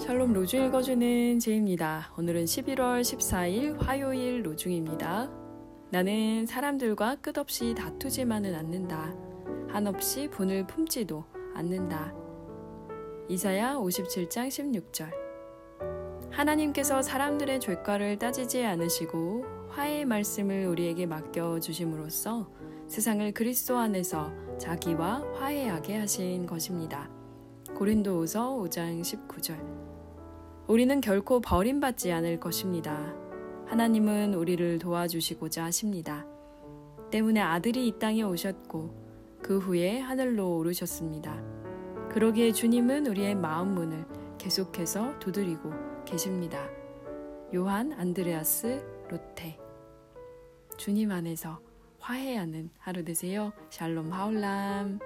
샬롬 로중 읽어주는 제입니다. 오늘은 11월 14일 화요일 로중입니다. 나는 사람들과 끝없이 다투지만은 않는다. 한없이 분을 품지도 않는다. 이사야 57장 16절. 하나님께서 사람들의 죄과를 따지지 않으시고 화해의 말씀을 우리에게 맡겨 주심으로써 세상을 그리스도 안에서 자기와 화해하게 하신 것입니다. 고린도후서 5장 19절. 우리는 결코 버림받지 않을 것입니다. 하나님은 우리를 도와주시고자 하십니다. 때문에 아들이 이 땅에 오셨고 그 후에 하늘로 오르셨습니다. 그러기에 주님은 우리의 마음 문을 계속해서 두드리고 계십니다. 요한 안드레아스 로테 주님 안에서 화해하는 하루 되세요. 샬롬 하울람